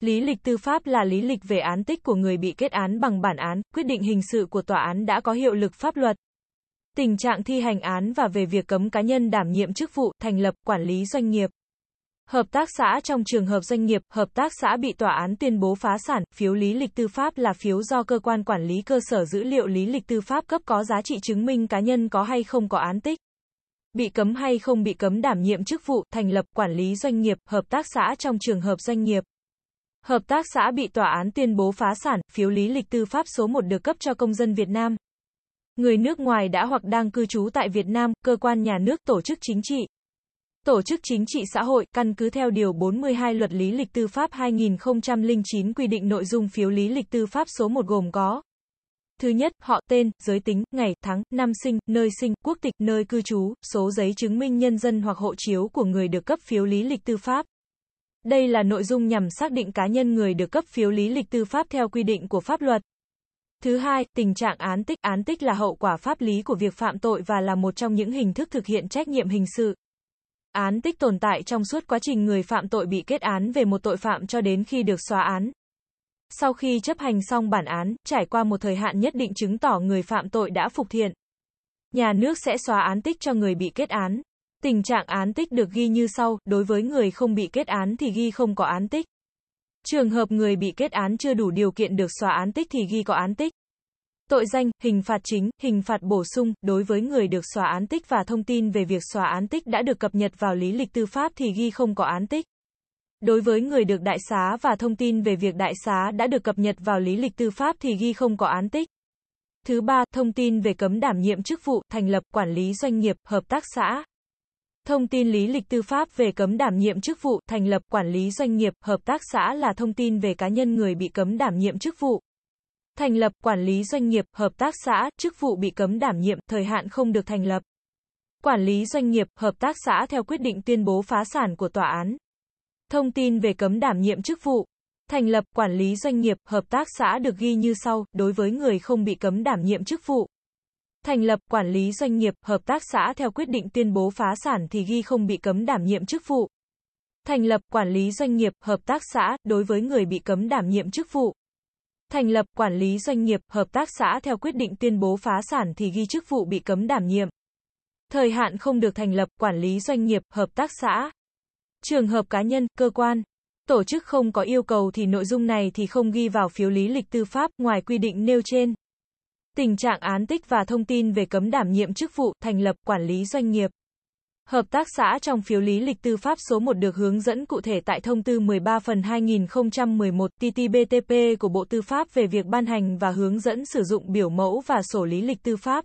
Lý lịch tư pháp là lý lịch về án tích của người bị kết án bằng bản án, quyết định hình sự của tòa án đã có hiệu lực pháp luật. Tình trạng thi hành án và về việc cấm cá nhân đảm nhiệm chức vụ, thành lập, quản lý doanh nghiệp. Hợp tác xã trong trường hợp doanh nghiệp, hợp tác xã bị tòa án tuyên bố phá sản, phiếu lý lịch tư pháp là phiếu do cơ quan quản lý cơ sở dữ liệu lý lịch tư pháp cấp có giá trị chứng minh cá nhân có hay không có án tích. Bị cấm hay không bị cấm đảm nhiệm chức vụ, thành lập, quản lý doanh nghiệp, hợp tác xã trong trường hợp doanh nghiệp. Hợp tác xã bị tòa án tuyên bố phá sản, phiếu lý lịch tư pháp số 1 được cấp cho công dân Việt Nam. Người nước ngoài đã hoặc đang cư trú tại Việt Nam, cơ quan nhà nước, tổ chức chính trị. Tổ chức chính trị xã hội, căn cứ theo Điều 42 Luật Lý lịch Tư pháp 2009 quy định nội dung phiếu lý lịch tư pháp số 1 gồm có Thứ nhất, họ tên, giới tính, ngày, tháng, năm sinh, nơi sinh, quốc tịch, nơi cư trú, số giấy chứng minh nhân dân hoặc hộ chiếu của người được cấp phiếu lý lịch tư pháp. Đây là nội dung nhằm xác định cá nhân người được cấp phiếu lý lịch tư pháp theo quy định của pháp luật. Thứ hai, tình trạng án tích. Án tích là hậu quả pháp lý của việc phạm tội và là một trong những hình thức thực hiện trách nhiệm hình sự. Án tích tồn tại trong suốt quá trình người phạm tội bị kết án về một tội phạm cho đến khi được xóa án. Sau khi chấp hành xong bản án, trải qua một thời hạn nhất định chứng tỏ người phạm tội đã phục thiện. Nhà nước sẽ xóa án tích cho người bị kết án. Tình trạng án tích được ghi như sau, đối với người không bị kết án thì ghi không có án tích. Trường hợp người bị kết án chưa đủ điều kiện được xóa án tích thì ghi có án tích. Tội danh, hình phạt chính, hình phạt bổ sung, đối với người được xóa án tích và thông tin về việc xóa án tích đã được cập nhật vào lý lịch tư pháp thì ghi không có án tích. Đối với người được đại xá và thông tin về việc đại xá đã được cập nhật vào lý lịch tư pháp thì ghi không có án tích. Thứ ba, thông tin về cấm đảm nhiệm chức vụ, thành lập, quản lý doanh nghiệp, hợp tác xã. Thông tin lý lịch tư pháp về cấm đảm nhiệm chức vụ, thành lập, quản lý doanh nghiệp, hợp tác xã là thông tin về cá nhân người bị cấm đảm nhiệm chức vụ. Thành lập, quản lý doanh nghiệp, hợp tác xã, chức vụ bị cấm đảm nhiệm, thời hạn không được thành lập. Quản lý doanh nghiệp, hợp tác xã theo quyết định tuyên bố phá sản của tòa án. Thông tin về cấm đảm nhiệm chức vụ. Thành lập, quản lý doanh nghiệp, hợp tác xã được ghi như sau, đối với người không bị cấm đảm nhiệm chức vụ. Thành lập, quản lý doanh nghiệp, hợp tác xã theo quyết định tuyên bố phá sản thì ghi không bị cấm đảm nhiệm chức vụ. Thành lập, quản lý doanh nghiệp, hợp tác xã, đối với người bị cấm đảm nhiệm chức vụ. Thành lập, quản lý doanh nghiệp, hợp tác xã theo quyết định tuyên bố phá sản thì ghi chức vụ bị cấm đảm nhiệm. Thời hạn không được thành lập, quản lý doanh nghiệp, hợp tác xã. Trường hợp cá nhân, cơ quan, tổ chức không có yêu cầu thì nội dung này thì không ghi vào phiếu lý lịch tư pháp ngoài quy định nêu trên. Tình trạng án tích và thông tin về cấm đảm nhiệm chức vụ, thành lập, quản lý doanh nghiệp. Hợp tác xã trong phiếu lý lịch tư pháp số 1 được hướng dẫn cụ thể tại thông tư 13 phần 2011 TT-BTP của Bộ Tư pháp về việc ban hành và hướng dẫn sử dụng biểu mẫu và sổ lý lịch tư pháp.